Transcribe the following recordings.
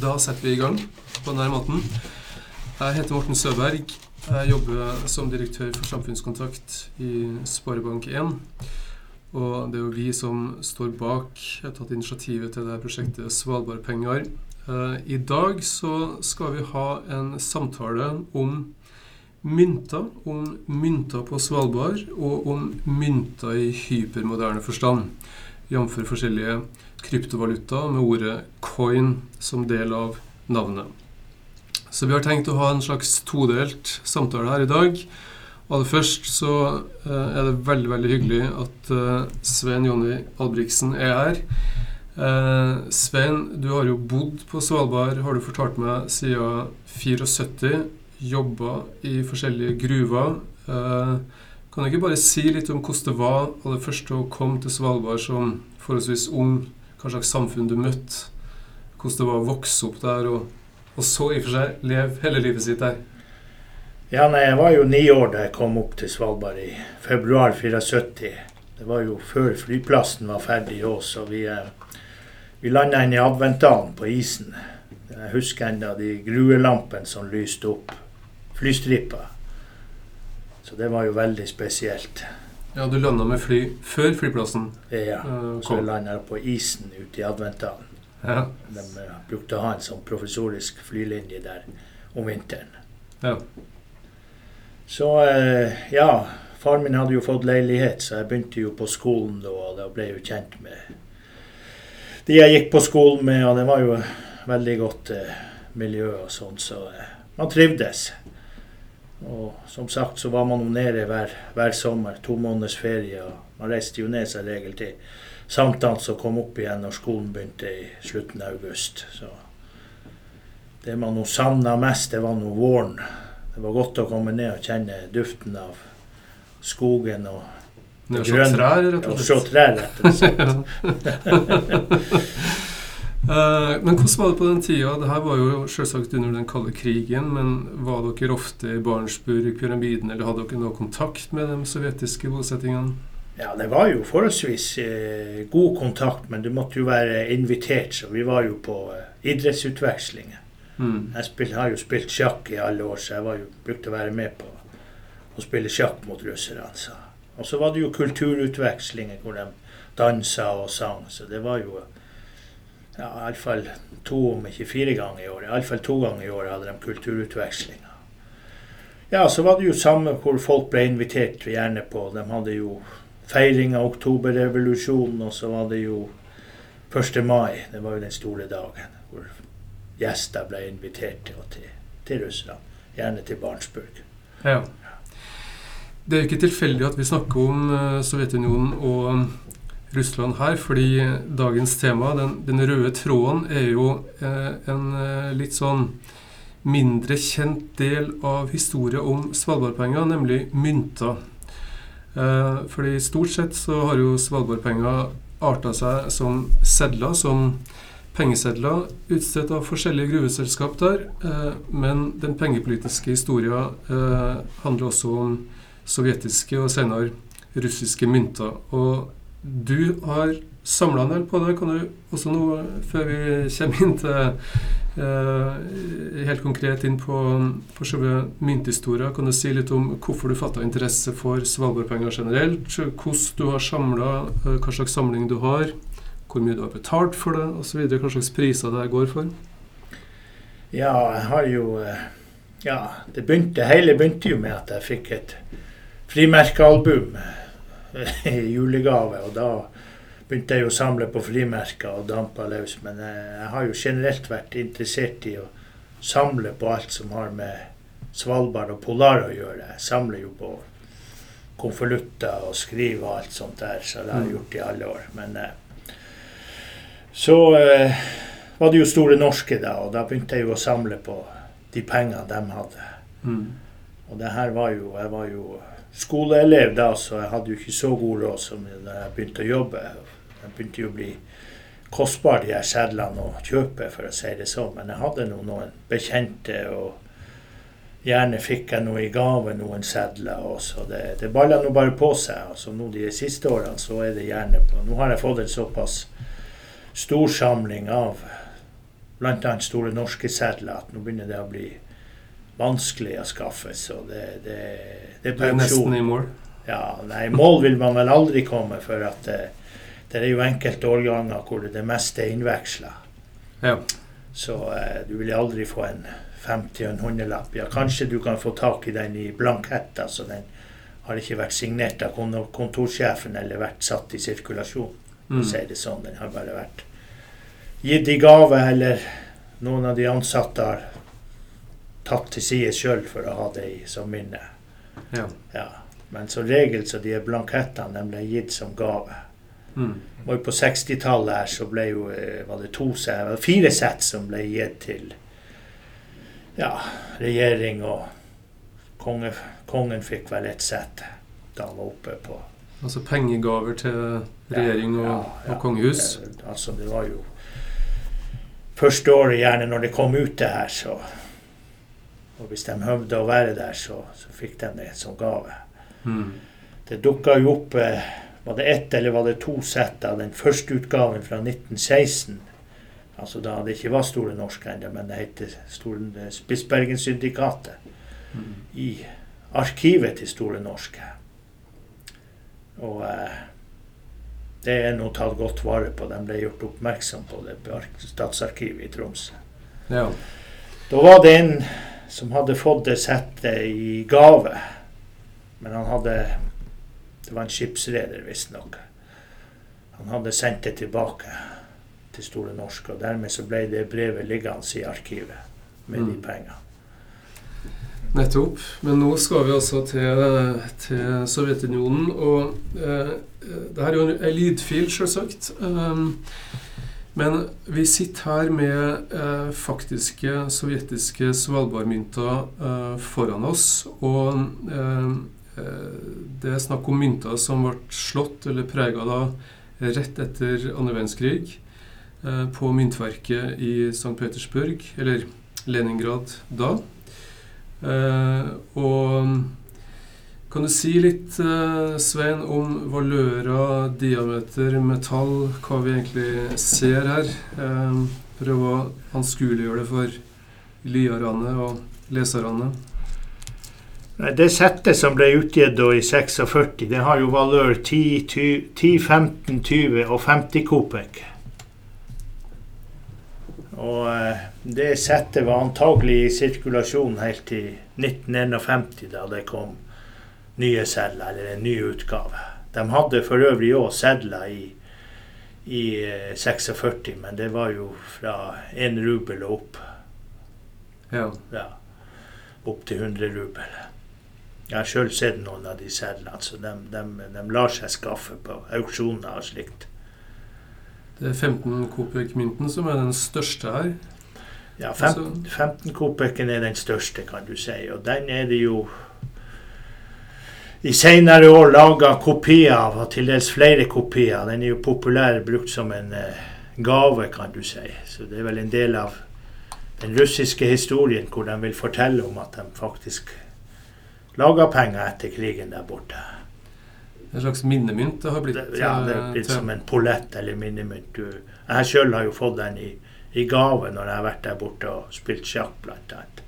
Da setter vi i gang på denne måten. Jeg heter Morten Søberg. Jeg jobber som direktør for samfunnskontakt i Sparebank1. Og det er jo vi som står bak, jeg har tatt initiativet til dette prosjektet Svalbardpenger. Eh, I dag så skal vi ha en samtale om mynter, om mynter på Svalbard, og om mynter i hypermoderne forstand. Jf. forskjellige kryptovaluta med ordet 'coin' som del av navnet. Så vi har tenkt å ha en slags todelt samtale her i dag. Aller først så uh, er det veldig veldig hyggelig at uh, Svein Jonny Albrigtsen er her. Uh, Svein, du har jo bodd på Svalbard, har du fortalt meg, siden 74. Jobba i forskjellige gruver. kan du ikke bare si litt om hvordan det var aller først å komme til Svalbard som forholdsvis ung hva slags samfunn du møtte, hvordan det var å vokse opp der, og, og så i og for seg leve hele livet sitt der. Ja, nei, Jeg var jo ni år da jeg kom opp til Svalbard i februar 74. Det var jo før flyplassen var ferdig òg, så vi, eh, vi landa inn i Adventdalen på isen. Jeg husker ennå de gruelampene som lyste opp flystripa. Så det var jo veldig spesielt. Ja, Du landa med fly før flyplassen? Ja, uh, så jeg landa på isen ute i Adventdalen. Ja. De uh, brukte å ha en sånn professorisk flylinje der om vinteren. Ja. Så uh, ja, far min hadde jo fått leilighet, så jeg begynte jo på skolen da, og da ble jeg jo kjent med de jeg gikk på skolen med, og det var jo veldig godt miljø og sånn, så man trivdes. Og som sagt så var man jo nede hver, hver sommer. To måneders ferie. og Man reiste jo ned seg regel til sankthans og kom opp igjen når skolen begynte i slutten av august. Så det man nå savna mest, det var nå våren. Det var godt å komme ned og kjenne duften av skogen og det grønne. Og se trær, rett og slett. Eh, men hvordan var det på den tida? Dette var jo selvsagt under den kalde krigen. Men var dere ofte i Barentsburg, pyramiden, eller hadde dere noe kontakt med de sovjetiske bosettingene? Ja, det var jo forholdsvis eh, god kontakt, men du måtte jo være invitert. Så vi var jo på eh, idrettsutvekslinger. Mm. Jeg spil, har jo spilt sjakk i alle år, så jeg var jo, brukte å være med på å spille sjakk mot russerne. Og så var det jo kulturutvekslinger hvor de dansa og sang. Så det var jo ja, iallfall to, om ikke fire ganger i året. Iallfall to ganger i året hadde de kulturutvekslinger. Ja, så var det jo samme hvor folk ble invitert gjerne på. De hadde jo feiring av oktoberrevolusjonen, og så var det jo 1. mai. Det var jo den store dagen hvor gjester ble invitert til, til, til Russland. Gjerne til Barentsburg. Ja. Det er jo ikke tilfeldig at vi snakker om uh, Sovjetunionen og Russland her, fordi dagens tema, den, den røde tråden, er jo eh, en eh, litt sånn mindre kjent del av historien om Svalbardpenger, nemlig mynter. Eh, fordi stort sett så har jo Svalbardpenger arta seg som sedler, som pengesedler utstedt av forskjellige gruveselskap der. Eh, men den pengepolitiske historien eh, handler også om sovjetiske og senere russiske mynter. Og du har samla en del på det. Kan du også nå, før vi kommer inn til eh, helt konkret inn på, på mynthistoria, kan du si litt om hvorfor du fatta interesse for Svalbardpenger generelt? Hvordan du har samla, eh, hva slags samling du har, hvor mye du har betalt for det osv. Hva slags priser det går for? Ja, jeg har jo eh, Ja, det begynte, hele begynte jo med at jeg fikk et frimerkealbum julegave. Og da begynte jeg å samle på frimerker og dampa løs. Men jeg har jo generelt vært interessert i å samle på alt som har med Svalbard og Polar å gjøre. Jeg samler jo på konvolutter og skriver og alt sånt der, så det har jeg gjort i alle år. Men eh, så eh, var det jo Store Norske da, og da begynte jeg jo å samle på de pengene de hadde. Mm. Og det her var jo Jeg var jo skoleelev da, så jeg hadde jo ikke så god råd som da jeg begynte å jobbe. Det begynte jo å bli kostbar de her sedlene å kjøpe, for å si det sånn. Men jeg hadde nå noen bekjente, og gjerne fikk jeg noe i gave, noen sedler. Og så det, det balla nå bare på seg. Altså nå De siste årene så er det gjerne på Nå har jeg fått en såpass stor samling av bl.a. Store Norske sedler at nå begynner det å bli vanskelig å skaffe. Så det, det, det er Du er nesten i mål. Ja, nei, mål vil man vel aldri komme, for at det, det er jo enkelte årganger hvor det meste er innveksla. Ja. Så eh, du vil aldri få en 50 og en hundrelapp. Ja, kanskje du kan få tak i den i blanketta, så den har ikke vært signert av kontorsjefen eller vært satt i sirkulasjon. Mm. Sier det sånn. Den har bare vært gitt i gave, eller noen av de ansatte har tatt til side sjøl for å ha det som minne. Ja. Ja. Men som regel så de blankettene de ble gitt som gave. Mm. Og på 60-tallet her så ble jo, eh, var det to fire sett som ble gitt til ja, regjering og konge, kongen fikk vel et sett da han var oppe på Altså pengegaver til regjering og, Ja, ja, og kongehus. Det, altså det var jo første året gjerne når det kom ut det her, så Og hvis de høvde å være der, så, så fikk de det som gave. Mm. Det dukka jo opp eh, Var det ett eller var det to sett av den første utgaven fra 1916? Altså da det ikke var Store Norske ennå, men det heter Spitsbergensyndikatet. Mm. I arkivet til Store Norske. Og eh, det er nå tatt godt vare på. De ble gjort oppmerksom på det på Statsarkivet i Tromsø. Ja. Da var det en som hadde fått det settet i gave. Men han hadde Det var en skipsreder, visstnok. Han hadde sendt det tilbake til Store Norske, og dermed så ble det brevet liggende i arkivet med de Mm. pengene. Nettopp. Men nå skal vi altså til, til Sovjetunionen. Og eh, det her er jo en lydfil, selvsagt. Um, men vi sitter her med eh, faktiske sovjetiske Svalbardmynter eh, foran oss. Og eh, eh, det er snakk om mynter som ble slått eller prega da rett etter andre verdenskrig eh, på myntverket i St. Petersburg, eller Leningrad da. Eh, og kan du si litt, eh, Svein, om valører, diameter, metall, hva vi egentlig ser her? Eh, prøve å anskueliggjøre det for lyerne og leserne. Det settet som ble utgitt i 46, det har jo valør 10, 20, 10 15, 20 og 50 kopek. Og eh, det settet var antagelig i sirkulasjon helt til 1951, da det kom nye sedler, eller en ny utgave. De hadde for øvrig òg sedler i, i eh, 46, men det var jo fra én rubel og opp. Ja. Ja, opp til 100 rubel. Jeg har sjøl sett noen av de sedlene, så de, de, de lar seg skaffe på auksjoner og slikt. Det er 15 Kopek-mynten som er den største her. Ja, fem, Altså- 15 kopeken er den største, kan du si, og den er det jo i senere år laga kopier av, og til dels flere kopier. Den er jo populær brukt som en eh, gave, kan du si. Så det er vel en del av den russiske historien hvor de vil fortelle om at de faktisk laga penger etter krigen der borte. En slags minnemynt det har blitt. Det, ja, det er eh, blitt til- som en pollett eller minnemynt. Jeg sjøl har jo fått den i, i gave når jeg har vært der borte og spilt sjakk, blant annet.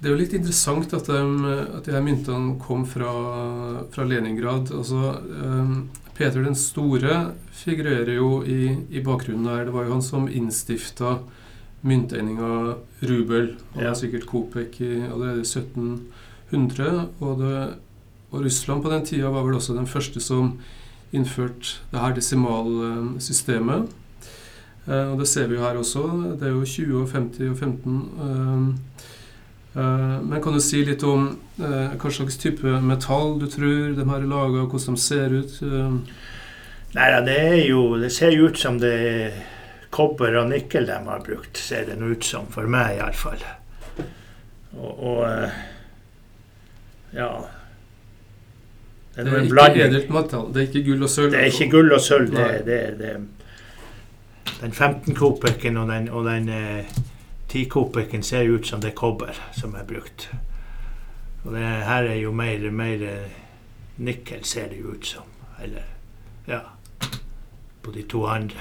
Det er jo litt interessant at, de, at de her myntene kom fra, fra Leningrad. Altså, um, Peter den store figurerer jo i, i bakgrunnen her. Det var jo han som innstifta myntegninga rubel. Det Ja. var sikkert Kopek i allerede 1700. Og, det, og Russland på den tida var vel også den første som innførte det her desimalsystemet. Eh, og det ser vi jo her også. Det er jo 20 og 50 og 15. Um, Eh, Men kan du si litt om eh, hva slags type metall du tror de her er laga, hvordan de ser ut? eh? Nei det er jo Det ser jo ut som det er kobber og nikkel de har brukt, ser det ut som. For meg, iallfall. Og, og eh, Ja. Det er Det er ikke edelt metall. Det er ikke gull og sølv. Det er altså. ikke gull og sølv. Det, det, det, den 15 koperken og den, og den eh, 10-kopeken ser ut som det er kobber som er brukt. Og det her er jo mer, mer eh, nikkel, ser det jo ut som. Eller ja På de to andre.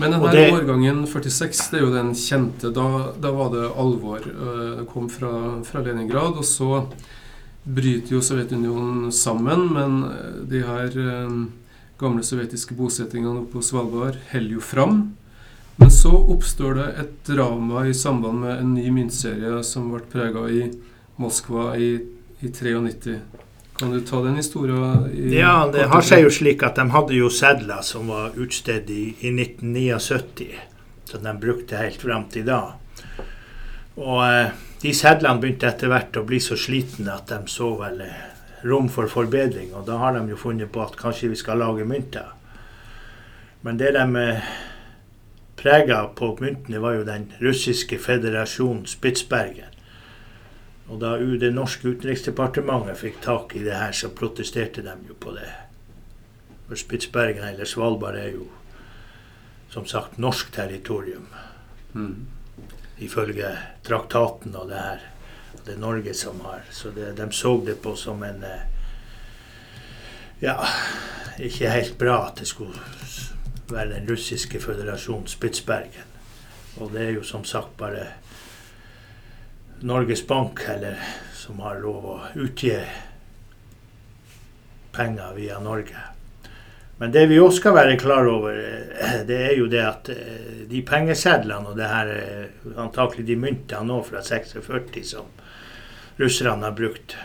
Men denne det- årgangen 46, det er jo den kjente. Da, da var det alvor. Eh, Det kom fra, fra Leningrad, og så bryter jo Sovjetunionen sammen, men eh, de her eh, gamle sovjetiske bosettingene oppe på Svalbard holder jo fram. Men så oppstår det et drama i samband med en ny myntserie som ble prega i Moskva i, i 93. Kan du ta den historien? Ja, det har seg jo slik at de hadde jo sedler som var utstedt i, i 1979, som de brukte helt fram til da. Og eh, de sedlene begynte etter hvert å bli så slitne at de så vel eh, rom for forbedring, og da har de jo funnet på at kanskje vi skal lage mynter. Men det de eh, prega på myntene, var jo den russiske federasjonen Spitsbergen. Og da det norske utenriksdepartementet fikk tak i det her, så protesterte de jo på det. For Spitsbergen eller Svalbard er jo som sagt norsk territorium, Mm. ifølge traktaten og det her. Det er Norge som har. Så det, de så det på som en eh, Ja, ikke helt bra at det skulle være den russiske føderasjon Spitsbergen. Og det er jo som sagt bare Norges Bank eller, som har lov å utgi penger via Norge. Men det vi også skal være klar over, eh, det er jo det at eh, de pengesedlene og det her, eh, antakelig de myntene nå fra 46 som russerne har brukt,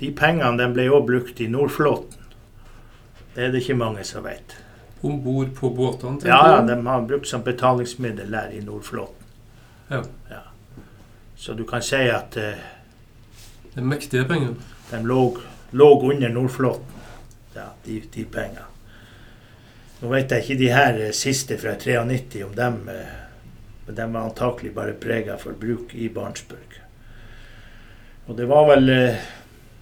de pengene de ble òg brukt i Nordflåten. Det er det ikke mange som vet. Om bord på båtene? Ja, ja, de har brukt som betalingsmiddel der i Nordflåten. Ja. Så du kan si at eh, Det er mektige penger. de lå, lå under Nordflåten, ja, de, de pengene. Nå vet jeg ikke de her eh, siste fra 93 om dem, eh, men de var antakelig bare prega for bruk i Barentsburg. Og det var vel eh,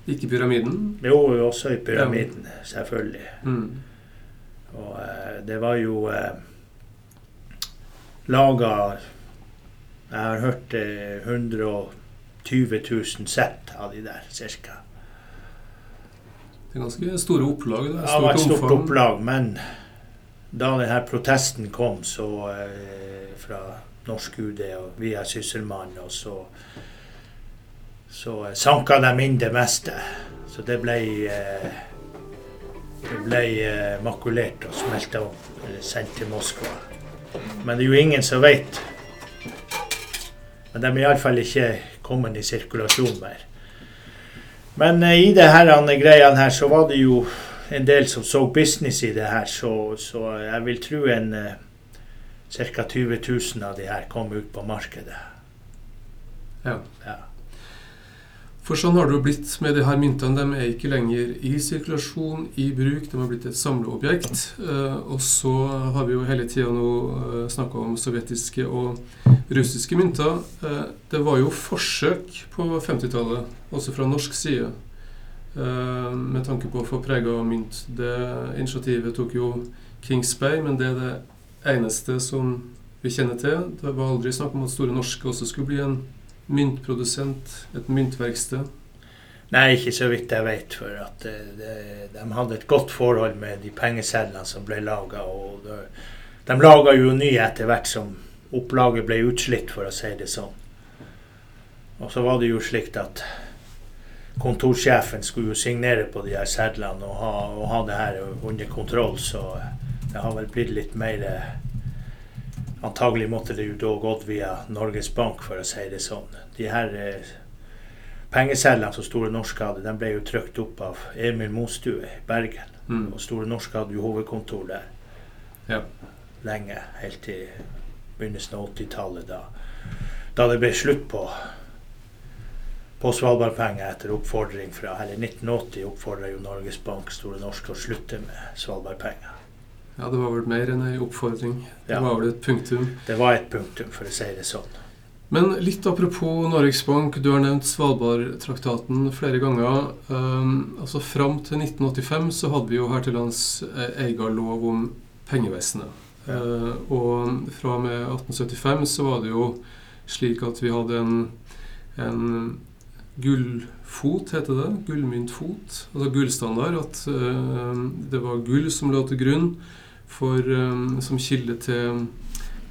Ikke pyramiden. Jo, også i pyramiden, selvfølgelig. Mm. Og eh, det var jo eh, laga Jeg har hørt eh, 120 000 sett av de der, cirka. Det er ganske store opplag. Det Det var et stort stort omfang. opplag, men da denne protesten kom så eh, fra norsk UD og via Sysselmannen, og så så eh, sanka de inn det meste. Så det ble eh, det ble eh, makulert og smelta opp, eller sendt til Moskva. Men det er jo ingen som veit. Men de er iallfall ikke kommet i sirkulasjon mer. Men eh, i det her greiene her, så var det jo en del som så business i det her, så, så jeg vil tro en ca. 20 000 av de her kom ut på markedet. Ja. Ja. For sånn har det jo blitt med de her myntene. De er ikke lenger i sirkulasjon, i bruk. De har blitt et samleobjekt. Eh, og så har vi jo hele tida nå uh, snakka om sovjetiske og russiske mynter. Eh, det var jo forsøk på 50-tallet, også fra norsk side, eh, med tanke på å få prega mynt. Det initiativet tok jo Kingsberg, men det er det eneste som vi kjenner til. Det var aldri snakk om at Store Norske også skulle bli en myntprodusent, et myntverksted. Nei, ikke så vidt jeg vet, for at eh, det, de hadde et godt forhold med de pengesedlene som ble laga. Og de laga jo nye etter hvert som opplaget ble utslitt, for å si det sånn. Og så var det jo slikt at kontorsjefen skulle jo signere på de her sedlene og ha, og ha det her under kontroll, så det har vel blitt litt mer eh, Antagelig måtte det jo da gått via Norges Bank, for å si det sånn. De her eh, pengesedlene som Store Norske hadde, de ble jo trykt opp av Emil Mostue i Bergen. Mm. Og Store Norske hadde jo hovedkontor der Ja. lenge, helt til begynnelsen av 80-tallet, da, da det ble slutt på på Svalbardpenger etter oppfordring fra Eller 1980 oppfordra jo Norges Bank Store Norske å slutte med Svalbardpenger. Ja, det var vel mer enn ei oppfordring. Det Ja. var vel et punktum. Det var et punktum, for å si det sånn. Men litt apropos Norges Bank. Du har nevnt Svalbardtraktaten flere ganger. Um, altså Fram til 1985 så hadde vi jo her til lands eh, egen lov om pengevesenet. Ja. Eh, og fra og med 1875 så var det jo slik at vi hadde en, en gullfot, heter det. Gullmyntfot. Altså gullstandard. At uh, det var gull som lå til grunn for, um, som kilde til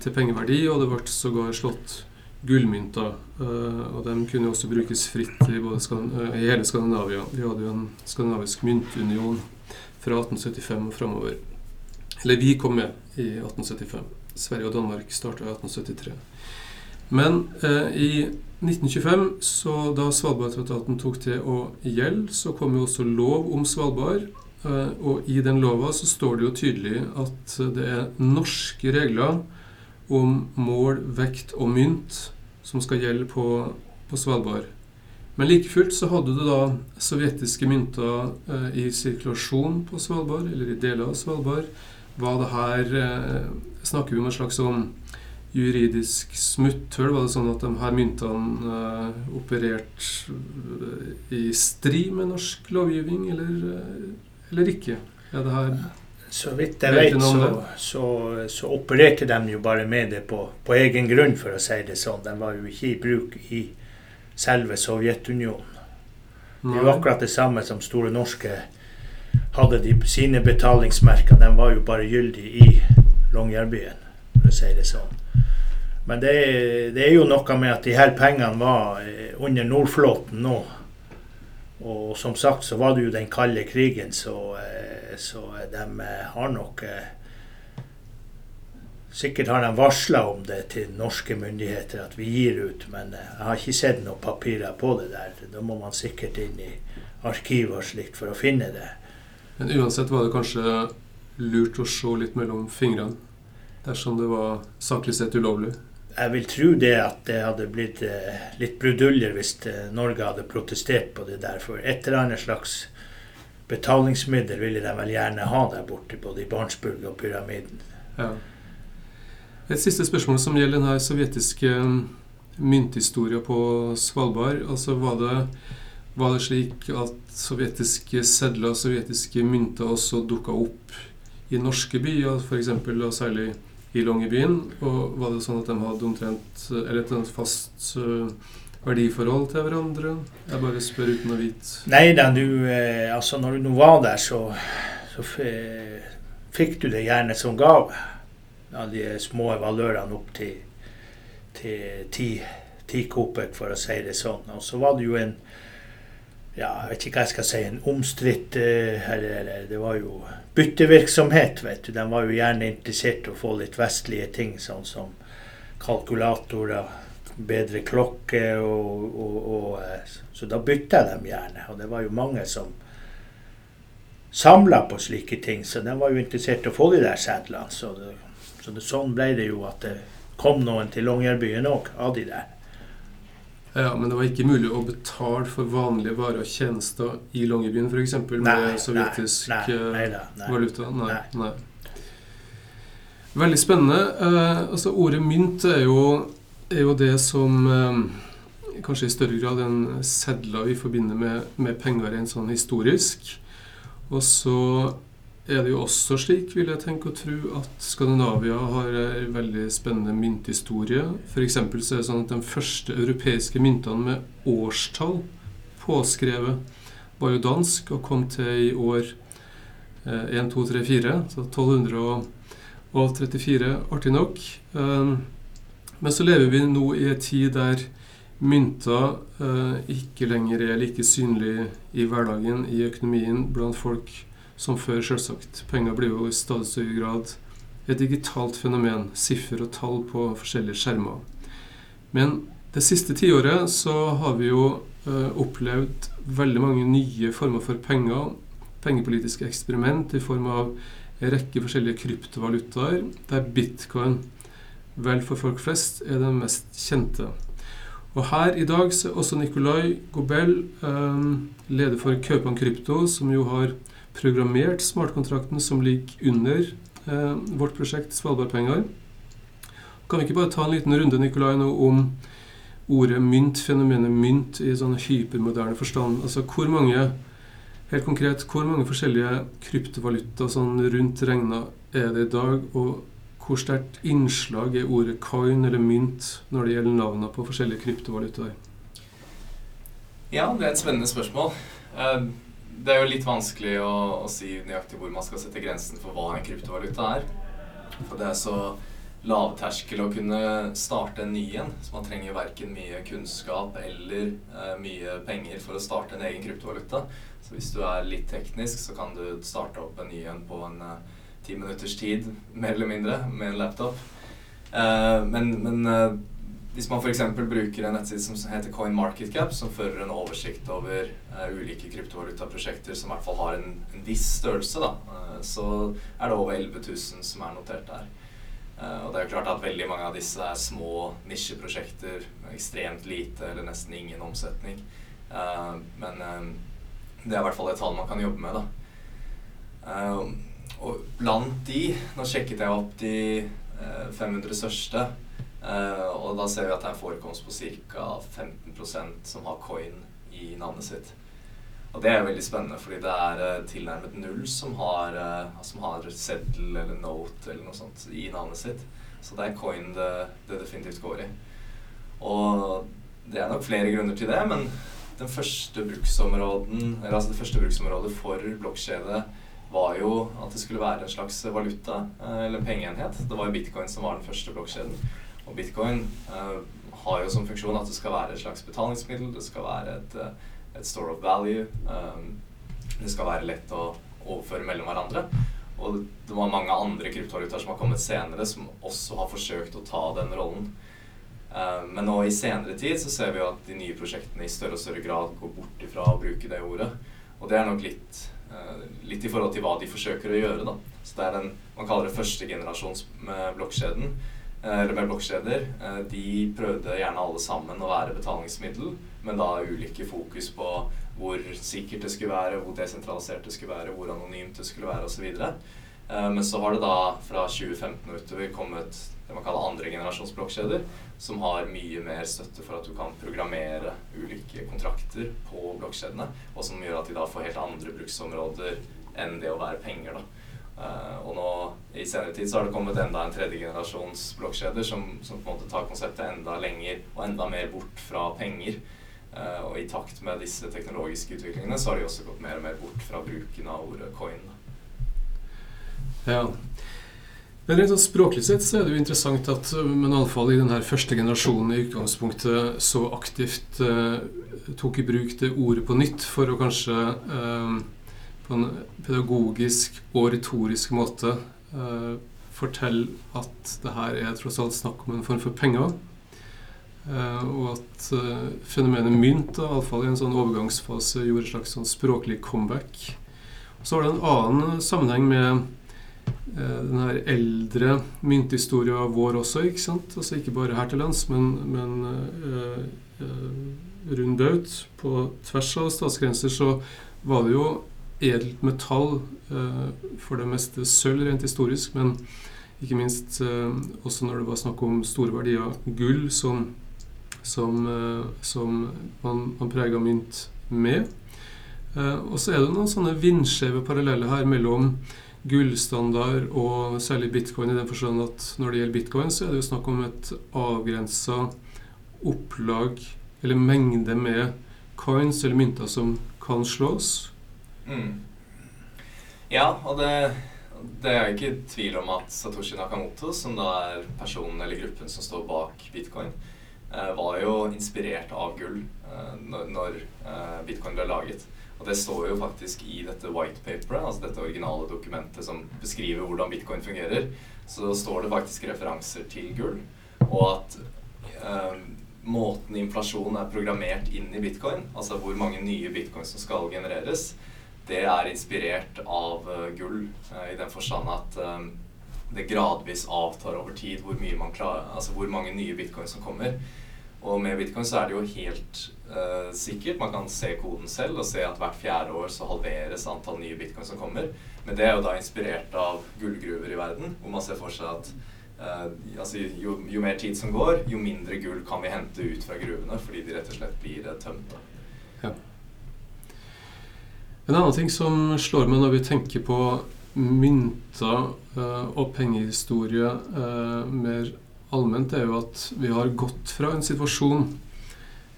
til pengeverdi, og det ble sågar slått gullmynter. Uh, og de kunne også brukes fritt i, uh, i, hele Skandinavia. Vi hadde jo en skandinavisk myntunion fra 1875 og framover. Eller vi kom med i 1875. Sverige og Danmark starta i 1873. Men uh, i 1925, så da Svalbardtraktaten tok til å gjelde, så kom jo også lov om Svalbard. Og i den lova så står det jo tydelig at det er norske regler om mål, vekt og mynt som skal gjelde på, på Svalbard. Men like fullt så hadde du da sovjetiske mynter eh, i sirkulasjon på Svalbard, eller i deler av Svalbard. Var det her eh, Snakker vi om en slags sånn juridisk smutthull? Var det sånn at de her myntene eh, opererte eh, i strid med norsk lovgivning, eller, eh, eller ikke? Er det her så vidt jeg vet, så, så, så, opererte de jo bare med det på, på, egen grunn, for å si det sånn. De var jo ikke i bruk i selve Sovjetunionen. Det er jo akkurat det samme som Store Norske hadde de, sine betalingsmerker. De var jo bare gyldige i Longyearbyen, for å si det sånn. Men det, det, er jo noe med at de her pengene var eh, under Nordflåten nå. Og som sagt så var det jo den kalde krigen, så eh, så de eh, har nok eh, Sikkert har de varsla om det til norske myndigheter at vi gir ut, men jeg har ikke sett noen papirer på det der. Da må man sikkert inn i arkiv og slikt for å finne det. Men uansett var det kanskje lurt å se litt mellom fingrene dersom det var saklig sett ulovlig? Jeg vil tro det at det hadde blitt litt bruduljer hvis Norge hadde protestert på det der. For et eller annet slags betalingsmiddel ville de vel gjerne ha der borte, både i Barentsburg og pyramiden. Ja. Et siste spørsmål som gjelder denne sovjetiske um, mynthistoria på Svalbard. Altså var det, var det slik at sovjetiske sedler og sovjetiske mynter også dukka opp i norske byer, f.eks. særlig i Longyearbyen? Og var det sånn at de hadde omtrent eller et fast uh, verdiforhold til hverandre? Jeg bare spør uten å vite. Nei da, du eh, Altså, når du nå var der, så, så fikk du det gjerne som gave. Av de små valørene opp til, til ti, ti for å si det sånn. Og så var det jo en ja, jeg vet ikke hva jeg skal si, en omstridt eh, Det var jo byttevirksomhet, vet du. De var jo gjerne interessert i å få litt vestlige ting, sånn som kalkulatorer bedre klokke, og, og, og, eh, så da bytta dem gjerne. Og det var jo mange som samla på slike ting, så de var jo interessert i å få de der sedlene. Så, det, så det, sånn ble det jo at det kom noen til Longyearbyen òg, av de der. Ja, Men det var ikke mulig å betale for vanlige varer og tjenester i Longyearbyen f.eks. med sovjetisk nei, nei, nei, nei, valuta? Nei. Veldig spennende. Eh, altså Ordet mynt er jo er jo det som eh, kanskje i større grad enn sedler vi forbinder med, med penger enn sånn historisk. Og så er det jo også slik, vil jeg tenke og tro, at Skandinavia har en veldig spennende mynthistorie. F.eks. så er det sånn at de første europeiske myntene med årstall påskrevet var jo dansk og kom til i år eh, 1, 2, 3, 4. Så 1234, artig nok. Eh, men så lever vi nå i en tid der mynter eh, ikke lenger er like synlig i hverdagen, i økonomien, blant folk som før, selvsagt. Penger blir jo i stadig større grad et digitalt fenomen. Siffer og tall på forskjellige skjermer. Men det siste tiåret så har vi jo eh, opplevd veldig mange nye former for penger. Pengepolitiske eksperiment i form av en rekke forskjellige kryptovalutaer, der bitcoin vel for folk flest er den mest kjente. Og her i dag så er også Nicolai Gobel, eh, leder for Kaupan Krypto, som jo har programmert smartkontrakten som ligger under eh, vårt prosjekt Svalbardpenger. Kan vi ikke bare ta en liten runde Nicolai, nå om ordet mynt, fenomenet mynt i sånn hypermoderne forstand? Altså hvor mange helt konkret, hvor mange forskjellige kryptovaluta sånn rundt regna er det i dag? og hvor sterkt innslag er ordet coin eller mynt når det gjelder navnene på forskjellige kryptovalutaer? Ja, det er et spennende spørsmål. Eh, det er jo litt vanskelig å, å si nøyaktig hvor man skal sette grensen for hva en kryptovaluta er. For det er så lavterskel å kunne starte en ny en. Så man trenger verken mye kunnskap eller eh, mye penger for å starte en egen kryptovaluta. Så hvis du er litt teknisk, så kan du starte opp en ny en på en eh, ti minutters tid, mer eller mindre, med en laptop. Eh, men, men eh, hvis man f.eks. bruker en nettside som heter CoinMarketCap, som fører en oversikt over uh, ulike kryptovalutaprosjekter som i hvert fall har en, en viss størrelse, da, uh, så er det over 11 000 som er notert der. Uh, og det er jo klart at veldig mange av disse er små nisjeprosjekter ekstremt lite eller nesten ingen omsetning. men det er i hvert fall et tall man kan jobbe med, da. og blant de Nå sjekket jeg opp de 500 største. Uh, og da ser vi at det er en forekomst på ca. 15% som har coin i navnet sitt. Og det er veldig spennende, fordi det er uh, tilnærmet null som har, uh, som har seddel eller note eller noe sånt i navnet sitt. Så det er coin det, det definitivt går i. Og det er nok flere grunner til det, men den første bruksområden, eller altså det første bruksområdet for blokkjedet var jo at det skulle være en slags valuta, eller en pengeenhet. Det var jo bitcoin som var den første blokkjeden. Og bitcoin uh, har jo som funksjon at det skal være et slags betalingsmiddel, det skal være et, eh, et store of value. Um, det skal være lett å overføre mellom hverandre. Og det var mange andre kryptovalutaer som har kommet senere, som også har forsøkt å ta den rollen. Men nå i senere tid så ser vi jo at de nye prosjektene i større og større grad går bort ifra å bruke det ordet. Og det er nok litt, litt i forhold til hva de forsøker å gjøre. da. Så det er den man kaller det første generasjons blokkjeden eller med blokkjeder, eh, de prøvde gjerne alle sammen å være betalingsmiddel, men da ulike fokus på hvor sikkert det skulle være, hvor desentralisert det skulle være, hvor anonymt det skulle være osv. Eh, men så har det da fra 2015 og utover kommet det man kaller andre generasjons blokkjeder, som har mye mer støtte for at du kan programmere ulike kontrakter på blokkjedene, og som gjør at de da får helt andre bruksområder enn det å være penger. da. Uh, og nå i senere tid så har det kommet enda en tredjegenerasjons blokkjeder som, som, på en måte tar konseptet enda lenger og enda mer bort fra penger. Uh, og i takt med disse teknologiske utviklingene så har de også gått mer og mer bort fra bruken av ordet coin. Ja. Men rent sånn språklig sett så er det jo interessant at men iallfall i denne første generasjonen i utgangspunktet så aktivt uh, tok i bruk det ordet på nytt for å kanskje på en pedagogisk og retorisk måte eh, fortelle at det her er tross alt snakk om en form for penger. Eh, og at eh, fenomenet mynt, iallfall i en sånn overgangsfase, gjorde et slags sånn språklig comeback. Så var det en annen sammenheng med den her eldre mynthistorien vår også. ikke sant? Altså Ikke bare her til lands, men, men rund baut. På tvers av statsgrenser så var det jo edelt metall, eh, for det meste sølv rent historisk, men ikke minst eh, også når det var snakk om store verdier gull, som, som, eh, som man, man prega mynt med. Og så er det noen sånne vindskjeve paralleller her mellom gullstandard og særlig bitcoin, i den forstand at når det gjelder bitcoin, så er det jo snakk om et avgrensa opplag, eller mengde med coins eller mynter som kan slås. Mm. Ja, og det, det er ikke tvil om at Satoshi Nakamoto, som da er personen eller gruppen som står bak bitcoin, eh, var jo inspirert av gull eh, når, når eh, bitcoin ble laget. Og det står jo faktisk i dette white paperet, altså dette originale dokumentet som beskriver hvordan bitcoin fungerer, så står det faktisk referanser til gull. Og at eh, måten inflasjon er programmert inn i bitcoin, altså hvor mange nye bitcoin som skal genereres, det er inspirert av uh, gull, uh, i den forstand at um, det gradvis avtar over tid hvor, klarer, altså hvor, mange nye bitcoins som kommer. Og med bitcoin så er det jo helt uh, sikkert. Man kan se koden selv og se at hvert fjerde år så halveres antall nye bitcoins som kommer. Men det er jo da inspirert av gullgruver i verden, hvor man ser for seg at uh, altså jo, jo, mer tid som går, jo mindre gull kan vi hente ut fra gruvene fordi de rett og slett blir tømt. Da. En annen ting som slår meg når vi tenker på mynter uh, og pengehistorie uh, mer allment, er jo at vi har gått fra en situasjon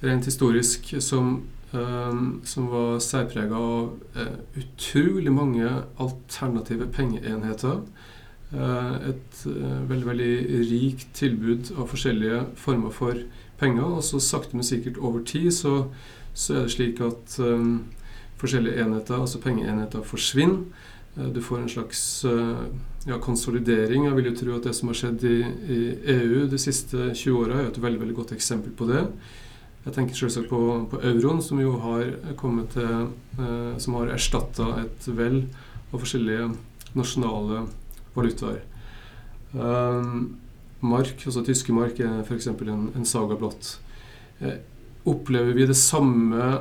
rent historisk som, uh, som var særprega av utrolig mange alternative pengeenheter. eh, et eh, veldig, veldig rikt tilbud av forskjellige former for penger. Og så sakte, men sikkert over tid så, så er det slik at forskjellige enheter, altså pengeenheter, forsvinner. Du får en slags ja, konsolidering. Jeg vil jo tro at det som har skjedd i, i EU de siste 20 åra, er et veldig veldig godt eksempel på det. Jeg tenker selvsagt på, på euroen, som jo har kommet til eh, Som har erstatta et vell av forskjellige nasjonale valutaer. Um, mark, altså tyske mark, er f.eks. En, en saga blått. Eh, opplever vi det samme,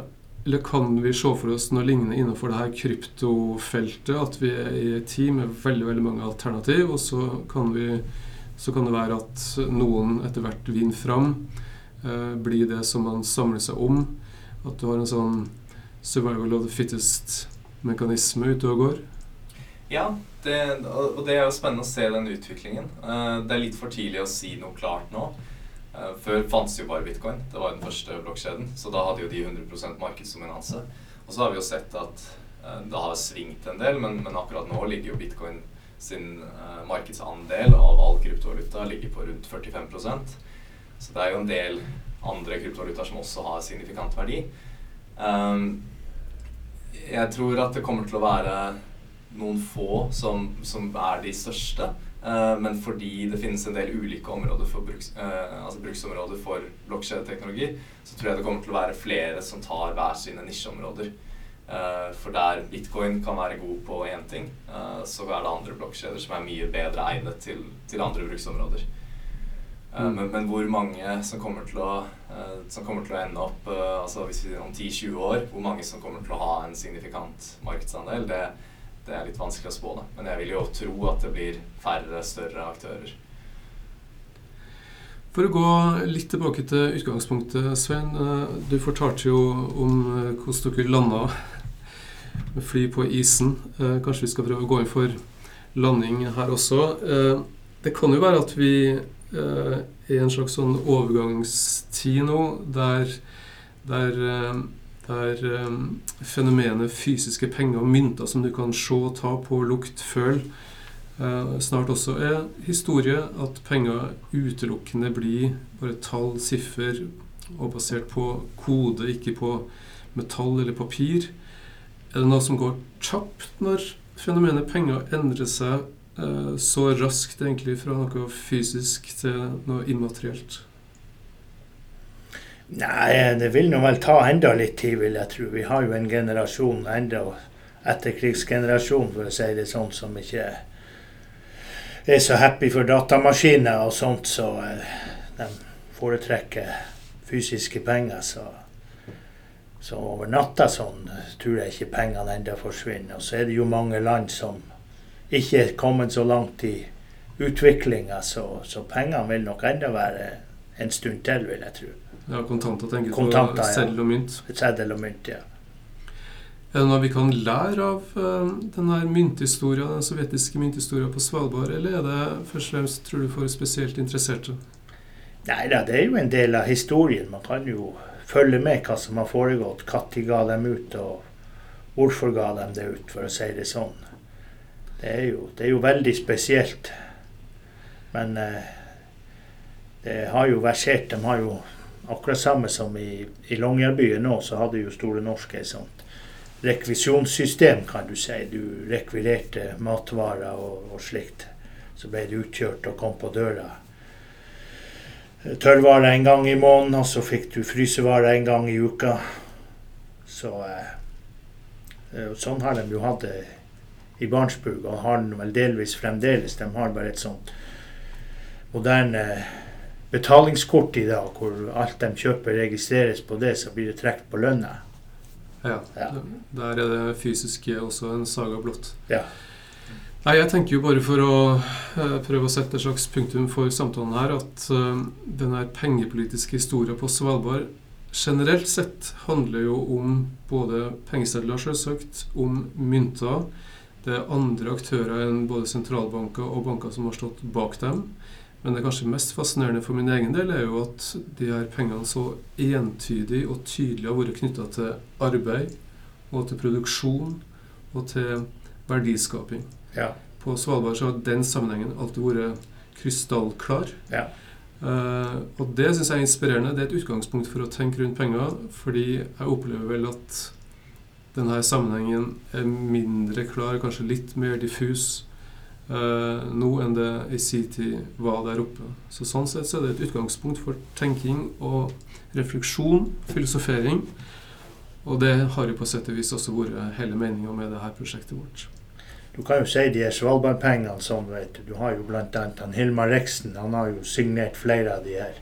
eller kan vi se for oss noe lignende innenfor det her kryptofeltet? At vi er i et team med veldig veldig mange alternativ, og så kan, vi, så kan det være at noen etter hvert vinner fram. Eh, blir det som man samler seg om. At du har en sånn survival of the fittest-mekanisme ute og går. Ja, det, og det er jo spennende å se den utviklingen. Eh, det er litt for tidlig å si noe klart nå. Eh, før fantes jo bare bitcoin. Det var den første blokkjeden. Så da hadde jo de 100% markedsdominanse. Og så har vi jo sett at eh, det har svingt en del, men, men akkurat nå ligger jo bitcoin sin markedsandel av all kryptovaluta ligger på rundt 45% Så det er jo en del andre kryptovalutaer som også har signifikant verdi. jeg tror at det kommer til å være noen få som, som er de største. Uh, men fordi det finnes en del ulike områder for bruks, uh, altså bruksområder for blokkjedeteknologi, så tror jeg det kommer til å være flere som tar hver sine nisjeområder. Uh, for der bitcoin kan være god på én ting, så er det andre blokkjeder som er mye bedre egnet til, til andre bruksområder. Mm. Men, men, hvor mange som kommer til å, som kommer til å ende opp altså hvis vi om 10-20 år, hvor mange som kommer til å ha en signifikant markedsandel, det, det er litt vanskelig å spå, da. Men jeg vil jo tro at det blir færre, større aktører. For å gå litt tilbake til utgangspunktet, Svein. Eh, du fortalte jo om eh, hvordan dere landa med fly på isen. Eh, kanskje vi skal prøve å gå inn for landing her også. Det kan jo være at vi er i en slags sånn overgangstid nå der, der der um, fenomenet fysiske penger og mynter som du kan se, ta på, lukt, føle, uh, snart også er historie. At penger utelukkende blir bare tall, siffer, og basert på kode, ikke på metall eller papir. Er det noe som går kjapt når fenomenet penger endrer seg uh, så raskt egentlig fra noe fysisk til noe immaterielt? Nei, det vil nå vel ta enda litt tid, vil jeg tro. Vi har jo en generasjon enda etterkrigsgenerasjon, for å si det sånn, som ikke er så happy for datamaskiner og sånt, så eh, de foretrekker fysiske penger. Så, så over natta sånn tror jeg ikke pengene enda forsvinner. Og så er det jo mange land som ikke er kommet så langt i utviklinga, så, så pengene vil nok enda være en stund til, vil jeg tro. Ja, kontanter tenker kontanter, på seddel og mynt. Seddel og mynt, ja. Er det noe vi kan lære av uh, den her mynthistoria, den sovjetiske mynthistoria på Svalbard, eller er det først og fremst, tror du, for spesielt interesserte? Nei da, det er jo en del av historien. Man kan jo følge med hva som har foregått. Når ga dem ut, og hvorfor ga dem det ut, for å si det sånn. Det er jo, det er jo veldig spesielt. Men uh, det har jo versert. De har jo Akkurat samme som i, i Longyearbyen nå, så hadde jo Store Norske et sånt rekvisjonssystem, kan du si. Du rekvirerte matvarer og, og slikt. Så ble det utkjørt og kom på døra. Tørrvarer en gang i måneden, og så fikk du frysevarer en gang i uka. Så eh, eh Sånn har de jo hatt det i Barentsburg, og har den vel delvis fremdeles. De har bare et sånt moderne betalingskort i dag, hvor alt de kjøper registreres på det, så blir det trukket på lønna. Ja, ja. Der er det fysiske også en saga blått. Ja. Nei, Jeg tenker jo bare for å uh, prøve å sette et slags punktum for samtalen her, at uh, den her pengepolitiske historien på Svalbard generelt sett handler jo om både pengesedler, selvsagt, om mynter. Det er andre aktører enn både sentralbanker og banker som har stått bak dem. Men det kanskje mest fascinerende for min egen del er jo at de her pengene så entydig og tydelig har vært knytta til arbeid og til produksjon og til verdiskaping. Ja. På Svalbard så har den sammenhengen alltid vært krystallklar. Ja. Uh, og det syns jeg er inspirerende. Det er et utgangspunkt for å tenke rundt penger, fordi jeg opplever vel at denne sammenhengen er mindre klar, kanskje litt mer diffus nå enn det i sin tid var der oppe. Så Sånn sett så er det et utgangspunkt for tenking og refleksjon, filosofering. Og det har jo på sett og vis også vært hele meninga med det her prosjektet vårt. Du kan jo si de Svalbardpengene sånn, vet du. Du har jo han Hilmar Reksten. Han har jo signert flere av de her.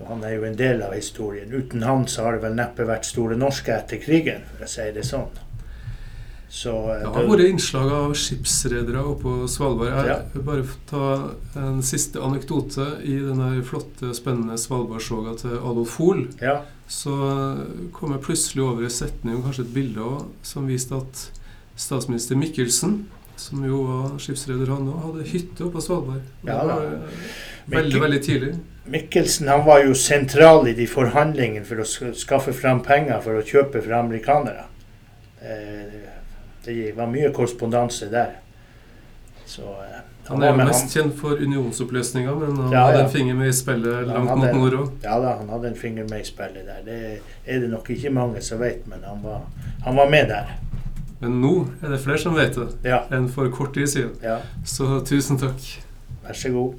Og han er jo en del av historien. Uten han så har det vel neppe vært Store Norske etter krigen, for å si det sånn. Så eh, Det har vært innslag av skipsredere oppe på Svalbard. Jeg Ja. bare ta en siste anekdote. I den der flotte, spennende Svalbardsoga til Adolf Hoel Ja, så kom jeg plutselig over en setning og kanskje et bilde også, som viste at statsminister Mikkelsen, som jo var skipsreder han òg, hadde hytte oppe på Svalbard. Ja det var veldig, Mikkel- veldig tidlig. Mikkelsen han var jo sentral i de forhandlingene for å skaffe fram penger for å kjøpe fra amerikanere. Eh, Det var mye korrespondanse der. Så eh, Han er jo mest kjent for unionsoppløsninga, men han Ja, hadde ja. en finger med i spillet langt hadde- mot nord òg. Ja da, han hadde en finger med i spillet der. Det er det nok ikke mange som vet, men han var, han var med der. Men nå er det flere som vet det, Ja, enn for kort tid siden. ja. Så tusen takk. Vær så god.